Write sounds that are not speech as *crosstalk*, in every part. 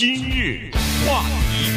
今日话题，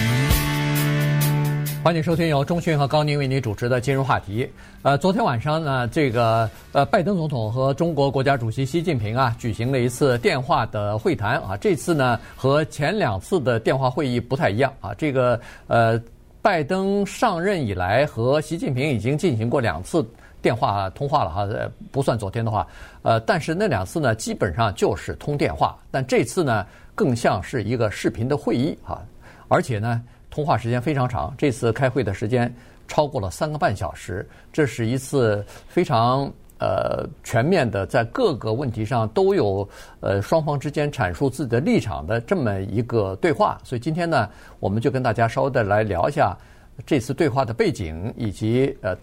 欢迎收听由中讯和高宁为您主持的今日话题。呃，昨天晚上呢，这个呃，拜登总统和中国国家主席习近平啊，举行了一次电话的会谈啊。这次呢，和前两次的电话会议不太一样啊。这个呃，拜登上任以来和习近平已经进行过两次电话通话了哈，不算昨天的话。呃，但是那两次呢，基本上就是通电话，但这次呢。更像是一个视频的会议啊，而且呢，通话时间非常长。这次开会的时间超过了三个半小时，这是一次非常呃全面的，在各个问题上都有呃双方之间阐述自己的立场的这么一个对话。所以今天呢，我们就跟大家稍微的来聊一下这次对话的背景以及呃。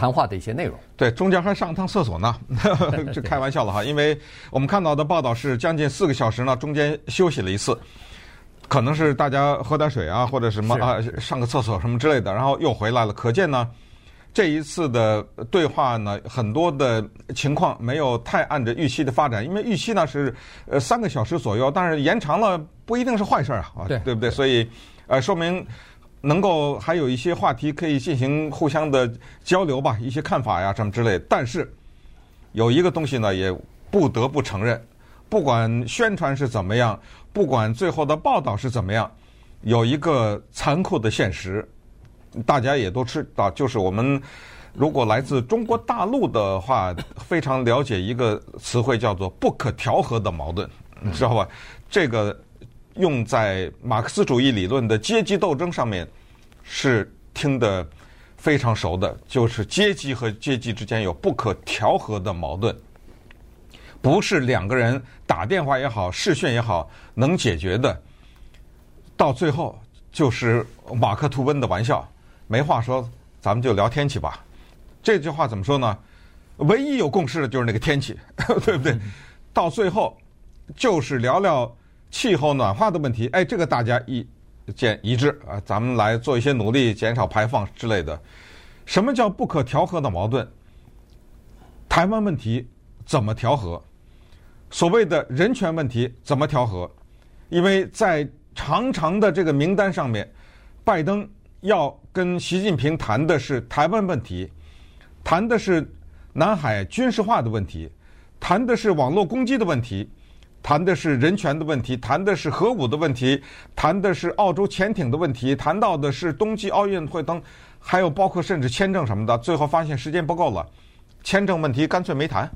谈话的一些内容，对，中间还上趟厕所呢，*laughs* 这开玩笑了哈，因为我们看到的报道是将近四个小时呢，中间休息了一次，可能是大家喝点水啊，或者什么啊，上个厕所什么之类的，然后又回来了。可见呢，这一次的对话呢，很多的情况没有太按着预期的发展，因为预期呢是呃三个小时左右，但是延长了不一定是坏事啊，对对不对？所以呃，说明。能够还有一些话题可以进行互相的交流吧，一些看法呀什么之类。但是有一个东西呢，也不得不承认，不管宣传是怎么样，不管最后的报道是怎么样，有一个残酷的现实，大家也都知道，就是我们如果来自中国大陆的话，非常了解一个词汇叫做“不可调和的矛盾”，你知道吧？这个。用在马克思主义理论的阶级斗争上面，是听得非常熟的，就是阶级和阶级之间有不可调和的矛盾，不是两个人打电话也好、视讯也好能解决的。到最后就是马克吐温的玩笑，没话说，咱们就聊天气吧。这句话怎么说呢？唯一有共识的就是那个天气，*laughs* 对不对？到最后就是聊聊。气候暖化的问题，哎，这个大家一见一致啊，咱们来做一些努力，减少排放之类的。什么叫不可调和的矛盾？台湾问题怎么调和？所谓的人权问题怎么调和？因为在长长的这个名单上面，拜登要跟习近平谈的是台湾问题，谈的是南海军事化的问题，谈的是网络攻击的问题。谈的是人权的问题，谈的是核武的问题，谈的是澳洲潜艇的问题，谈到的是冬季奥运会等，还有包括甚至签证什么的。最后发现时间不够了，签证问题干脆没谈。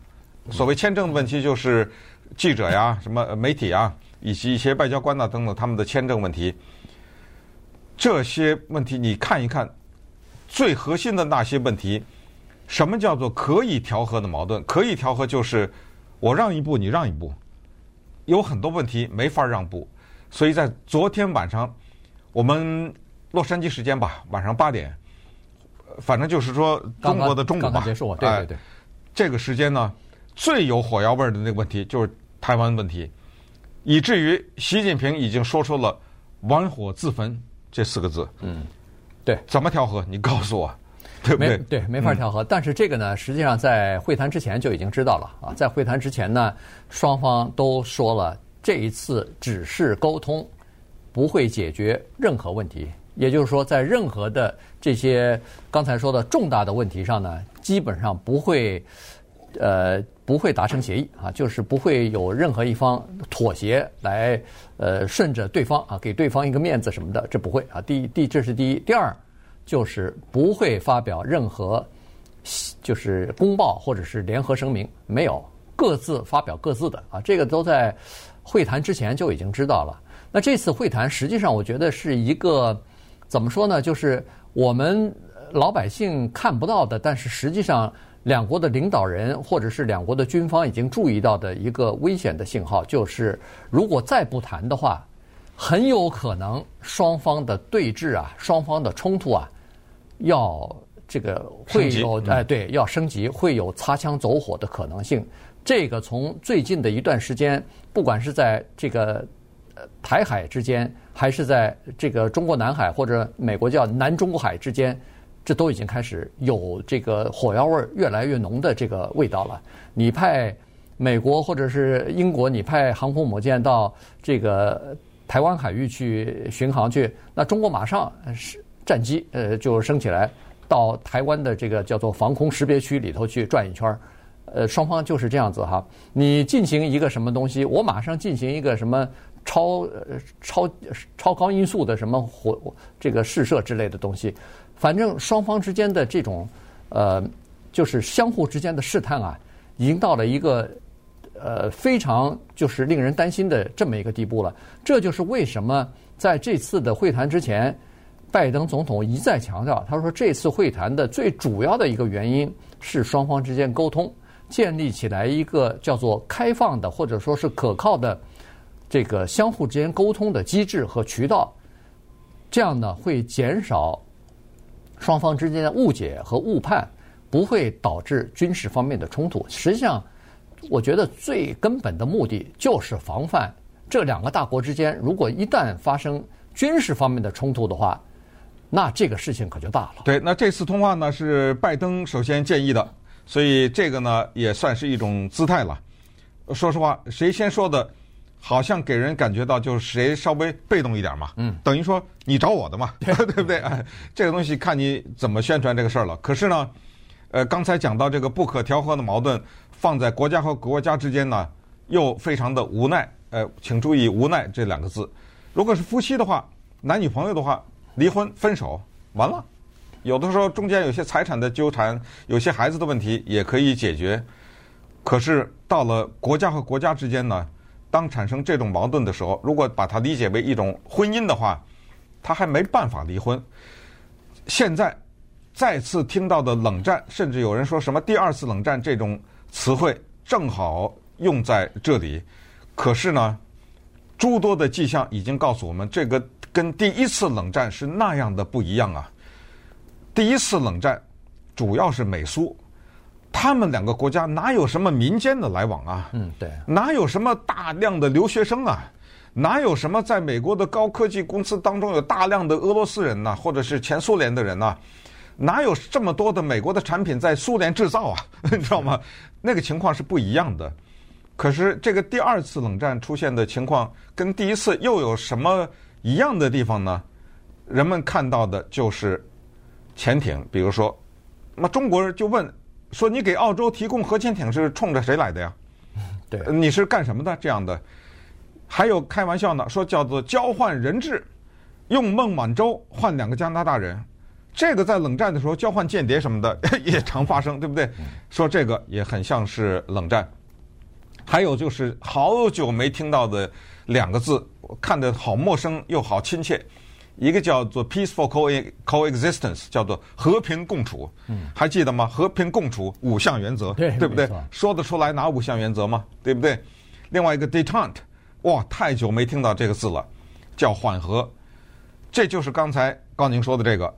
所谓签证的问题，就是记者呀、什么媒体啊，以及一些外交官呐等等他们的签证问题。这些问题你看一看，最核心的那些问题，什么叫做可以调和的矛盾？可以调和就是我让一步，你让一步。有很多问题没法让步，所以在昨天晚上，我们洛杉矶时间吧，晚上八点，反正就是说中国的中午吧，刚刚结束，对对对，这个时间呢，最有火药味的那个问题就是台湾问题，以至于习近平已经说出了“玩火自焚”这四个字。嗯，对，怎么调和？你告诉我。*laughs* 对不对？没对，没法调和。嗯、但是这个呢，实际上在会谈之前就已经知道了啊。在会谈之前呢，双方都说了，这一次只是沟通，不会解决任何问题。也就是说，在任何的这些刚才说的重大的问题上呢，基本上不会，呃，不会达成协议啊，就是不会有任何一方妥协来，呃，顺着对方啊，给对方一个面子什么的，这不会啊。第一，第这是第一，第二。就是不会发表任何，就是公报或者是联合声明，没有各自发表各自的啊，这个都在会谈之前就已经知道了。那这次会谈实际上我觉得是一个怎么说呢？就是我们老百姓看不到的，但是实际上两国的领导人或者是两国的军方已经注意到的一个危险的信号，就是如果再不谈的话，很有可能双方的对峙啊，双方的冲突啊。要这个会有哎，对，要升级，会有擦枪走火的可能性。这个从最近的一段时间，不管是在这个台海之间，还是在这个中国南海或者美国叫南中国海之间，这都已经开始有这个火药味越来越浓的这个味道了。你派美国或者是英国，你派航空母舰到这个台湾海域去巡航去，那中国马上是战机呃就升起来到台湾的这个叫做防空识别区里头去转一圈儿，呃，双方就是这样子哈。你进行一个什么东西，我马上进行一个什么超超超高音速的什么火这个试射之类的东西，反正双方之间的这种呃就是相互之间的试探啊，已经到了一个。呃，非常就是令人担心的这么一个地步了。这就是为什么在这次的会谈之前，拜登总统一再强调，他说这次会谈的最主要的一个原因是双方之间沟通，建立起来一个叫做开放的或者说是可靠的这个相互之间沟通的机制和渠道，这样呢会减少双方之间的误解和误判，不会导致军事方面的冲突。实际上。我觉得最根本的目的就是防范这两个大国之间，如果一旦发生军事方面的冲突的话，那这个事情可就大了。对，那这次通话呢是拜登首先建议的，所以这个呢也算是一种姿态了。说实话，谁先说的，好像给人感觉到就是谁稍微被动一点嘛。嗯，等于说你找我的嘛，*laughs* 对不对？哎，*laughs* 这个东西看你怎么宣传这个事儿了。可是呢，呃，刚才讲到这个不可调和的矛盾。放在国家和国家之间呢，又非常的无奈。呃，请注意“无奈”这两个字。如果是夫妻的话，男女朋友的话，离婚分手完了。有的时候中间有些财产的纠缠，有些孩子的问题也可以解决。可是到了国家和国家之间呢，当产生这种矛盾的时候，如果把它理解为一种婚姻的话，他还没办法离婚。现在再次听到的冷战，甚至有人说什么第二次冷战这种。词汇正好用在这里，可是呢，诸多的迹象已经告诉我们，这个跟第一次冷战是那样的不一样啊。第一次冷战主要是美苏，他们两个国家哪有什么民间的来往啊？嗯，对，哪有什么大量的留学生啊？哪有什么在美国的高科技公司当中有大量的俄罗斯人呐，或者是前苏联的人呐？哪有这么多的美国的产品在苏联制造啊？*laughs* 你知道吗？那个情况是不一样的。可是这个第二次冷战出现的情况跟第一次又有什么一样的地方呢？人们看到的就是潜艇，比如说，那中国人就问说：“你给澳洲提供核潜艇是冲着谁来的呀？*laughs* 对，你是干什么的？”这样的，还有开玩笑呢，说叫做交换人质，用孟晚舟换两个加拿大人。这个在冷战的时候交换间谍什么的 *laughs* 也常发生，对不对？说这个也很像是冷战。还有就是好久没听到的两个字，看得好陌生又好亲切，一个叫做 peaceful coexistence，叫做和平共处。还记得吗？和平共处五项原则，对不对？说得出来哪五项原则吗？对不对？另外一个 detente，哇，太久没听到这个字了，叫缓和。这就是刚才高宁说的这个。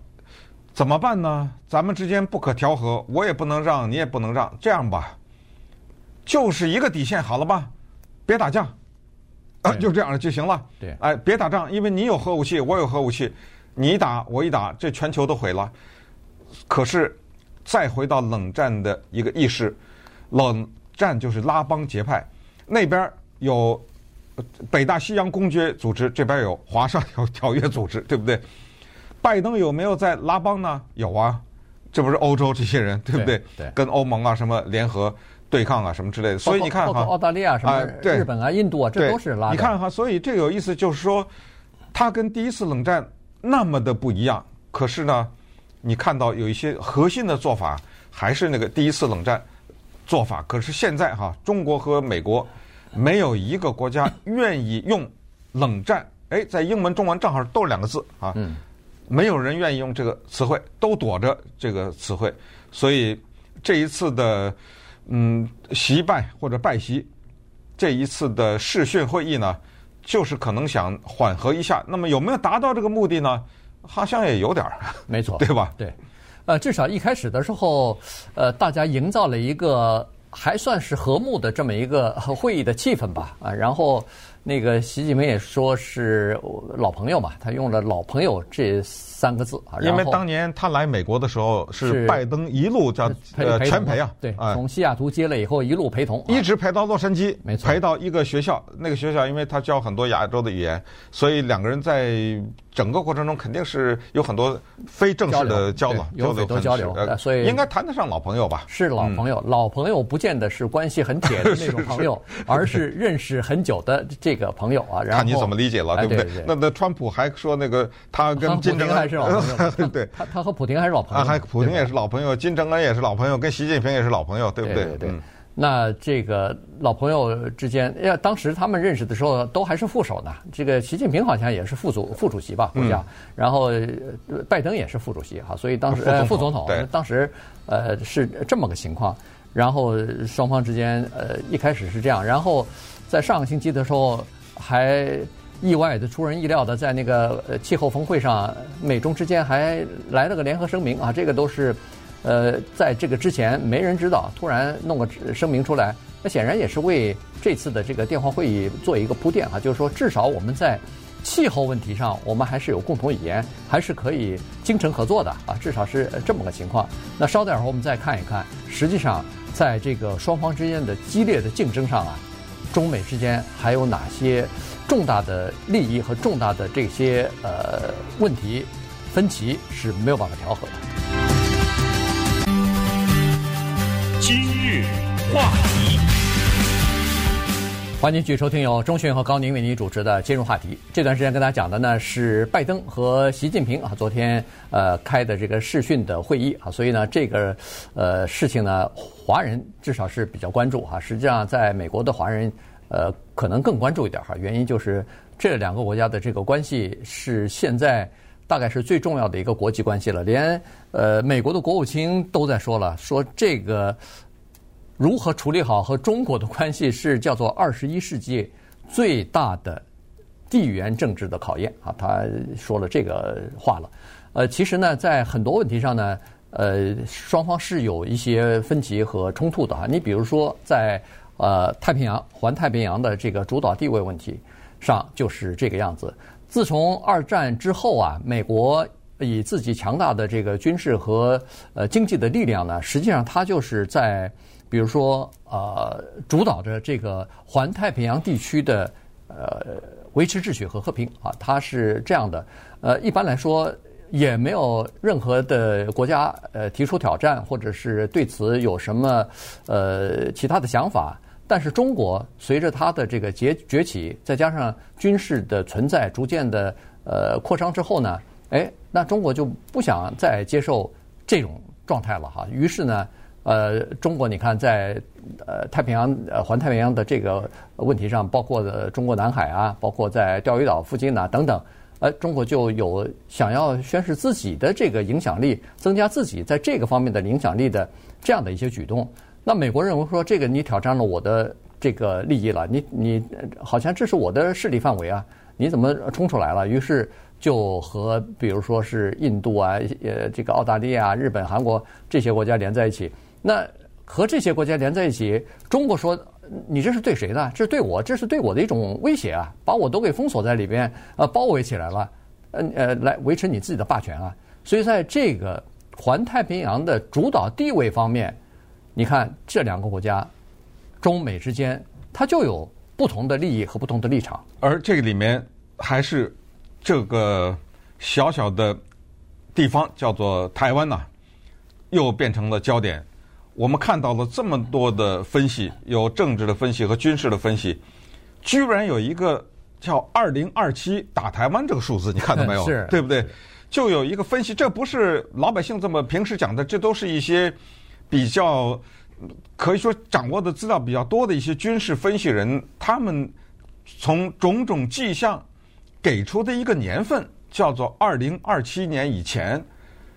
怎么办呢？咱们之间不可调和，我也不能让，你也不能让。这样吧，就是一个底线，好了吧？别打架，啊，就这样就行了。对，哎，别打仗，因为你有核武器，我有核武器，你打我一打，这全球都毁了。可是，再回到冷战的一个意识，冷战就是拉帮结派，那边有北大西洋公约组织，这边有华沙条条约组织，对不对？拜登有没有在拉帮呢？有啊，这不是欧洲这些人，对不对？对，跟欧盟啊什么联合对抗啊什么之类的。所以你看哈，澳大利亚什么日本啊、印度啊，这都是拉。你看哈，所以这个有意思，就是说，它跟第一次冷战那么的不一样。可是呢，你看到有一些核心的做法还是那个第一次冷战做法。可是现在哈，中国和美国没有一个国家愿意用冷战。哎，在英文、中文正好都是两个字啊。嗯。没有人愿意用这个词汇，都躲着这个词汇，所以这一次的嗯习拜或者拜习，这一次的视讯会议呢，就是可能想缓和一下。那么有没有达到这个目的呢？好像也有点儿，没错，*laughs* 对吧？对，呃，至少一开始的时候，呃，大家营造了一个还算是和睦的这么一个会议的气氛吧，啊，然后。那个习近平也说是老朋友嘛，他用了“老朋友”这三个字啊。因为当年他来美国的时候，是拜登一路叫呃全陪啊，对，从西雅图接了以后一路陪同，一直陪到洛杉矶，没错，陪到一个学校。那个学校因为他教很多亚洲的语言，所以两个人在整个过程中肯定是有很多非正式的交流，有很多交流，所以应该谈得上老朋友吧？是老朋友，老朋友不见得是关系很铁的那种朋友，*laughs* 而是认识很久的这个朋友啊。然后看你怎么理解了，对不对？那那川普还说那个他跟 *laughs* 金正恩还是老朋友，对，他他和普京还是老朋友，*laughs* 还普京也是老朋友，金正恩也是老朋友，跟习近平也是老朋友，对不对？对。那这个老朋友之间，要当时他们认识的时候都还是副手呢。这个习近平好像也是副主副主席吧，国家。然后拜登也是副主席哈，所以当时呃副总统，当时呃是这么个情况。然后双方之间呃一开始是这样，然后在上个星期的时候还意外的出人意料的在那个气候峰会上，美中之间还来了个联合声明啊，这个都是。呃，在这个之前没人知道，突然弄个声明出来，那显然也是为这次的这个电话会议做一个铺垫啊，就是说至少我们在气候问题上，我们还是有共同语言，还是可以精诚合作的啊，至少是这么个情况。那稍等会儿我们再看一看，实际上在这个双方之间的激烈的竞争上啊，中美之间还有哪些重大的利益和重大的这些呃问题分歧是没有办法调和的。今日话题，欢迎继续收听由钟迅和高宁为您主持的《金融话题》。这段时间跟大家讲的呢是拜登和习近平啊昨天呃开的这个视讯的会议啊，所以呢这个呃事情呢华人至少是比较关注哈。实际上在美国的华人呃可能更关注一点哈，原因就是这两个国家的这个关系是现在。大概是最重要的一个国际关系了，连呃美国的国务卿都在说了，说这个如何处理好和中国的关系是叫做二十一世纪最大的地缘政治的考验啊，他说了这个话了。呃，其实呢，在很多问题上呢，呃，双方是有一些分歧和冲突的啊。你比如说，在呃太平洋、环太平洋的这个主导地位问题上，就是这个样子。自从二战之后啊，美国以自己强大的这个军事和呃经济的力量呢，实际上它就是在比如说呃主导着这个环太平洋地区的呃维持秩序和和平啊，它是这样的。呃，一般来说也没有任何的国家呃提出挑战，或者是对此有什么呃其他的想法。但是中国随着它的这个崛崛起，再加上军事的存在逐渐的呃扩张之后呢，哎，那中国就不想再接受这种状态了哈。于是呢，呃，中国你看在呃太平洋呃环太平洋的这个问题上，包括的中国南海啊，包括在钓鱼岛附近呐等等，呃，中国就有想要宣示自己的这个影响力，增加自己在这个方面的影响力的这样的一些举动。那美国认为说，这个你挑战了我的这个利益了，你你好像这是我的势力范围啊，你怎么冲出来了？于是就和比如说是印度啊、呃这个澳大利亚、日本、韩国这些国家连在一起。那和这些国家连在一起，中国说你这是对谁的？这是对我，这是对我的一种威胁啊，把我都给封锁在里边，呃，包围起来了，呃呃，来维持你自己的霸权啊。所以在这个环太平洋的主导地位方面。你看这两个国家，中美之间，它就有不同的利益和不同的立场。而这个里面还是这个小小的地方叫做台湾呐，又变成了焦点。我们看到了这么多的分析，有政治的分析和军事的分析，居然有一个叫“二零二七打台湾”这个数字，你看到没有？*laughs* 是，对不对？就有一个分析，这不是老百姓这么平时讲的，这都是一些。比较可以说掌握的资料比较多的一些军事分析人，他们从种种迹象给出的一个年份叫做二零二七年以前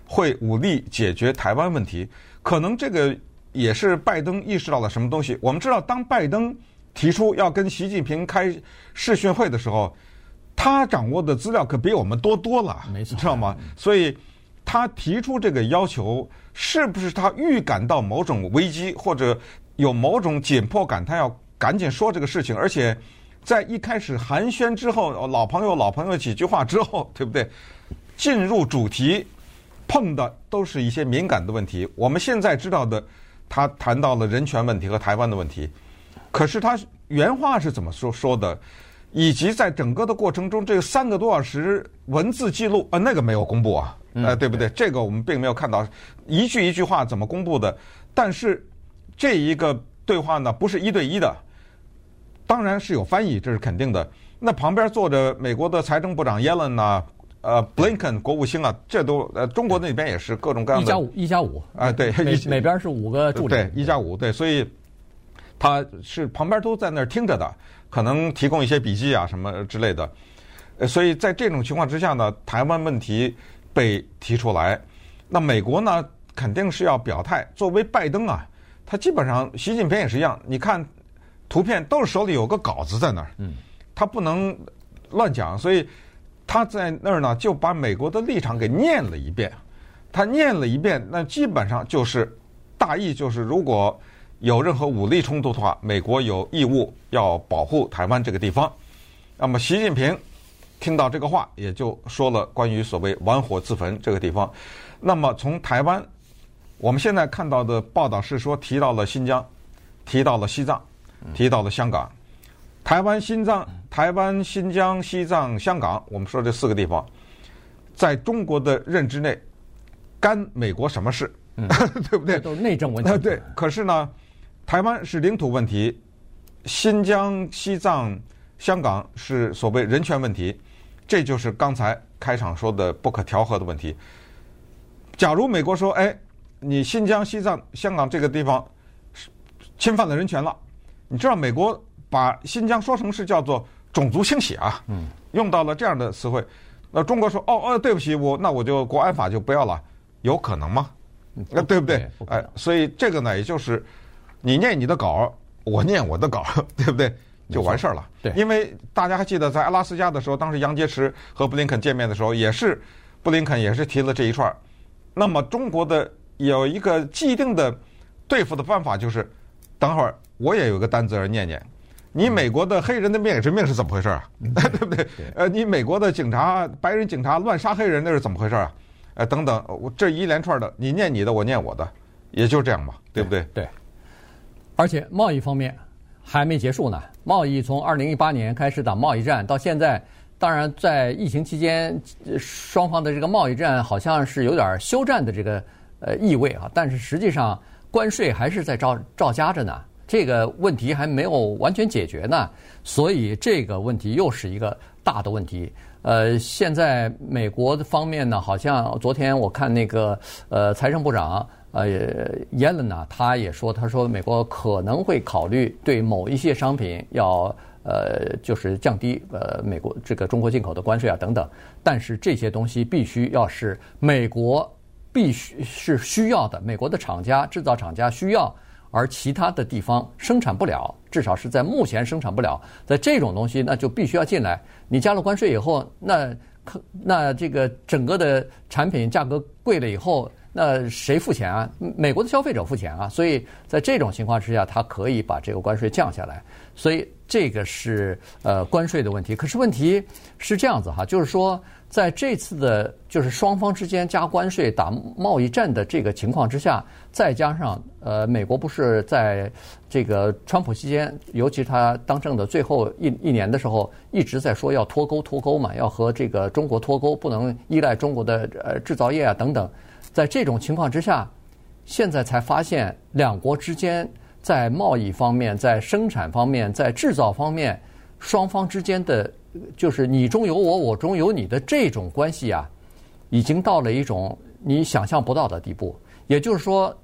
会武力解决台湾问题。可能这个也是拜登意识到了什么东西。我们知道，当拜登提出要跟习近平开视讯会的时候，他掌握的资料可比我们多多了，没错，知道吗？所以他提出这个要求。是不是他预感到某种危机，或者有某种紧迫感，他要赶紧说这个事情？而且在一开始寒暄之后，老朋友老朋友几句话之后，对不对？进入主题，碰的都是一些敏感的问题。我们现在知道的，他谈到了人权问题和台湾的问题，可是他原话是怎么说说的？以及在整个的过程中，这个三个多小时文字记录，呃，那个没有公布啊，呃，对不对？这个我们并没有看到一句一句话怎么公布的。但是这一个对话呢，不是一对一的，当然是有翻译，这是肯定的。那旁边坐着美国的财政部长耶伦呐，呃，，Blinken 国务卿啊，这都呃，中国那边也是各种各样的。一加五，一加五啊，对，每每边是五个助理，对，一加五，对，所以他是旁边都在那儿听着的。可能提供一些笔记啊什么之类的，呃，所以在这种情况之下呢，台湾问题被提出来，那美国呢肯定是要表态。作为拜登啊，他基本上习近平也是一样。你看图片都是手里有个稿子在那儿，嗯，他不能乱讲，所以他在那儿呢就把美国的立场给念了一遍。他念了一遍，那基本上就是大意就是如果。有任何武力冲突的话，美国有义务要保护台湾这个地方。那么，习近平听到这个话，也就说了关于所谓“玩火自焚”这个地方。那么，从台湾，我们现在看到的报道是说，提到了新疆，提到了西藏，提到了香港。台湾、新藏、台湾、新疆、西藏、香港，我们说这四个地方，在中国的认知内，干美国什么事？嗯、*laughs* 对不对？都是内政问题。对，可是呢？台湾是领土问题，新疆、西藏、香港是所谓人权问题，这就是刚才开场说的不可调和的问题。假如美国说：“哎，你新疆、西藏、香港这个地方侵犯了人权了。”你知道美国把新疆说成是叫做种族清洗啊，用到了这样的词汇。那中国说：“哦哦，对不起，我那我就国安法就不要了。”有可能吗？那对不对？哎，所以这个呢，也就是。你念你的稿，我念我的稿，*laughs* 对不对？就完事儿了。对，因为大家还记得在阿拉斯加的时候，当时杨洁篪和布林肯见面的时候，也是布林肯也是提了这一串。那么中国的有一个既定的对付的办法，就是等会儿我也有个单子儿念念。你美国的黑人的命也是命是怎么回事啊？*laughs* 对不对？呃，你美国的警察白人警察乱杀黑人那是怎么回事啊？呃，等等，我这一连串的，你念你的，我念我的，也就这样嘛，对不对？对。而且贸易方面还没结束呢。贸易从二零一八年开始打贸易战到现在，当然在疫情期间，双方的这个贸易战好像是有点休战的这个呃意味啊。但是实际上关税还是在照照加着呢，这个问题还没有完全解决呢。所以这个问题又是一个大的问题。呃，现在美国方面呢，好像昨天我看那个呃财政部长。呃，耶伦呢，他也说，他说美国可能会考虑对某一些商品要呃，就是降低呃美国这个中国进口的关税啊等等，但是这些东西必须要是美国必须是需要的，美国的厂家制造厂家需要，而其他的地方生产不了，至少是在目前生产不了，在这种东西那就必须要进来。你加了关税以后，那那这个整个的产品价格贵了以后。那谁付钱啊？美国的消费者付钱啊！所以在这种情况之下，他可以把这个关税降下来。所以这个是呃关税的问题。可是问题是这样子哈，就是说在这次的，就是双方之间加关税打贸易战的这个情况之下，再加上呃美国不是在这个川普期间，尤其他当政的最后一一年的时候，一直在说要脱钩脱钩嘛，要和这个中国脱钩，不能依赖中国的呃制造业啊等等。在这种情况之下，现在才发现两国之间在贸易方面、在生产方面、在制造方面，双方之间的就是你中有我，我中有你的这种关系啊，已经到了一种你想象不到的地步。也就是说，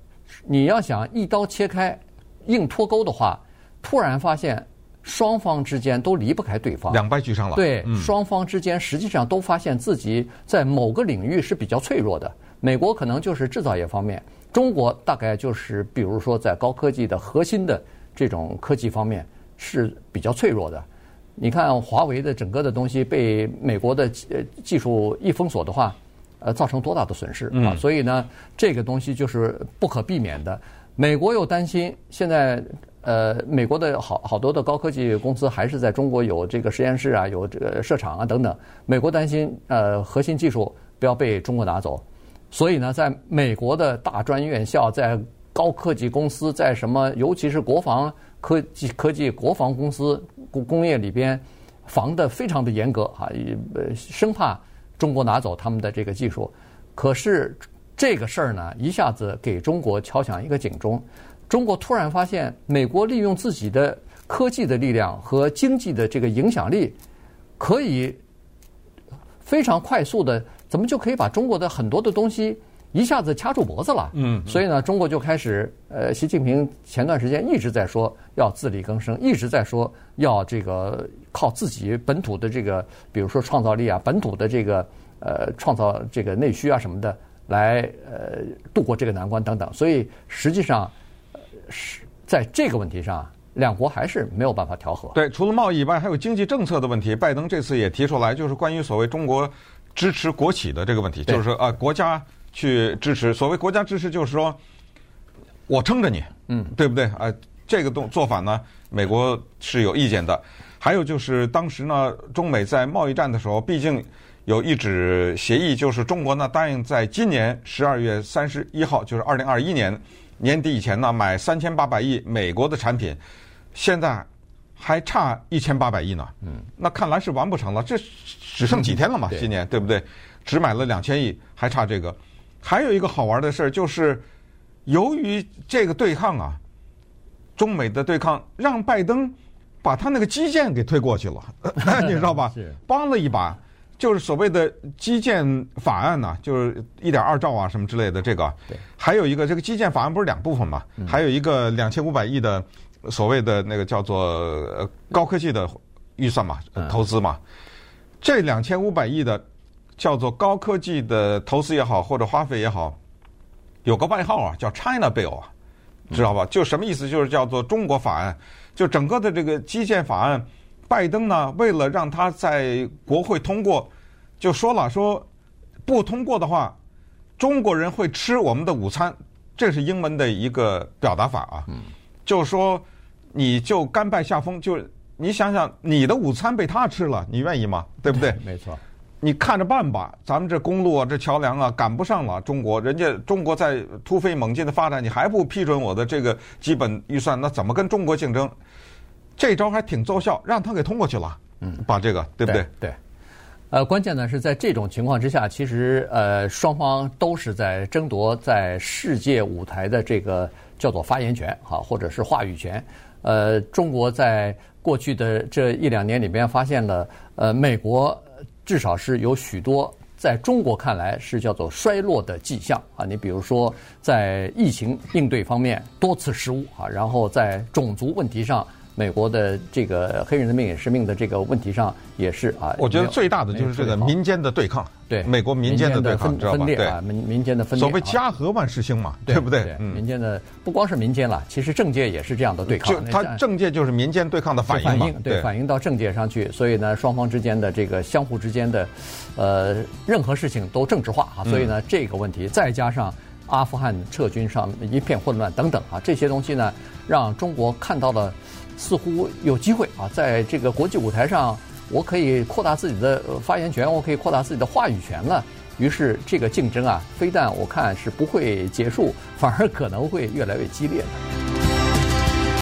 你要想一刀切开、硬脱钩的话，突然发现双方之间都离不开对方，两败俱伤了。对，双方之间实际上都发现自己在某个领域是比较脆弱的。美国可能就是制造业方面，中国大概就是比如说在高科技的核心的这种科技方面是比较脆弱的。你看华为的整个的东西被美国的呃技术一封锁的话，呃，造成多大的损失啊！所以呢，这个东西就是不可避免的。美国又担心现在呃，美国的好好多的高科技公司还是在中国有这个实验室啊，有这个设厂啊等等。美国担心呃核心技术不要被中国拿走，所以呢，在美国的大专院校，在高科技公司，在什么，尤其是国防科技科技国防公司工工业里边，防得非常的严格啊，呃，生怕中国拿走他们的这个技术。可是这个事儿呢，一下子给中国敲响一个警钟。中国突然发现，美国利用自己的科技的力量和经济的这个影响力，可以非常快速的，怎么就可以把中国的很多的东西一下子掐住脖子了？嗯，所以呢，中国就开始，呃，习近平前段时间一直在说要自力更生，一直在说要这个靠自己本土的这个，比如说创造力啊，本土的这个呃创造这个内需啊什么的，来呃度过这个难关等等。所以实际上。是在这个问题上，两国还是没有办法调和。对，除了贸易以外，还有经济政策的问题。拜登这次也提出来，就是关于所谓中国支持国企的这个问题，就是说啊，国家去支持。所谓国家支持，就是说我撑着你，嗯，对不对？啊，这个动做法呢，美国是有意见的。还有就是当时呢，中美在贸易战的时候，毕竟有一纸协议，就是中国呢答应在今年十二月三十一号，就是二零二一年。年底以前呢，买三千八百亿美国的产品，现在还差一千八百亿呢。嗯，那看来是完不成了。这只剩几天了嘛？今年对不对？只买了两千亿，还差这个。还有一个好玩的事儿就是，由于这个对抗啊，中美的对抗，让拜登把他那个基建给推过去了，*laughs* 你知道吧？*laughs* 帮了一把。就是所谓的基建法案呐、啊，就是一点二兆啊什么之类的这个，对，还有一个这个基建法案不是两部分嘛，还有一个两千五百亿的所谓的那个叫做高科技的预算嘛，投资嘛，这两千五百亿的叫做高科技的投资也好或者花费也好，有个外号啊叫 China Bill 啊，知道吧？就什么意思？就是叫做中国法案，就整个的这个基建法案。拜登呢，为了让他在国会通过，就说了说不通过的话，中国人会吃我们的午餐，这是英文的一个表达法啊。嗯，就是说你就甘拜下风，就你想想你的午餐被他吃了，你愿意吗？对不对？*laughs* 没错。你看着办吧，咱们这公路啊，这桥梁啊，赶不上了。中国人家中国在突飞猛进的发展，你还不批准我的这个基本预算，那怎么跟中国竞争？这招还挺奏效，让他给通过去了。嗯，*laughs* 把这个对不对？对，对。呃，关键呢是在这种情况之下，其实呃双方都是在争夺在世界舞台的这个叫做发言权哈，或者是话语权。呃，中国在过去的这一两年里边发现了，呃，美国至少是有许多在中国看来是叫做衰落的迹象啊。你比如说在疫情应对方面多次失误啊，然后在种族问题上。美国的这个黑人的命也是命的这个问题上也是啊，我觉得最大的就是这个民间的对抗，对美国民间的对抗，分裂啊，民民间的分裂。所谓家和万事兴嘛，对不对？民间的不光是民间了，其实政界也是这样的对抗。就他政界就是民间对抗的反应嘛，对，反映到政界上去。所以呢，双方之间的这个相互之间的，呃，任何事情都政治化啊。所以呢，这个问题再加上阿富汗撤军上一片混乱等等啊，这些东西呢，让中国看到了。似乎有机会啊，在这个国际舞台上，我可以扩大自己的发言权，我可以扩大自己的话语权了。于是，这个竞争啊，非但我看是不会结束，反而可能会越来越激烈的。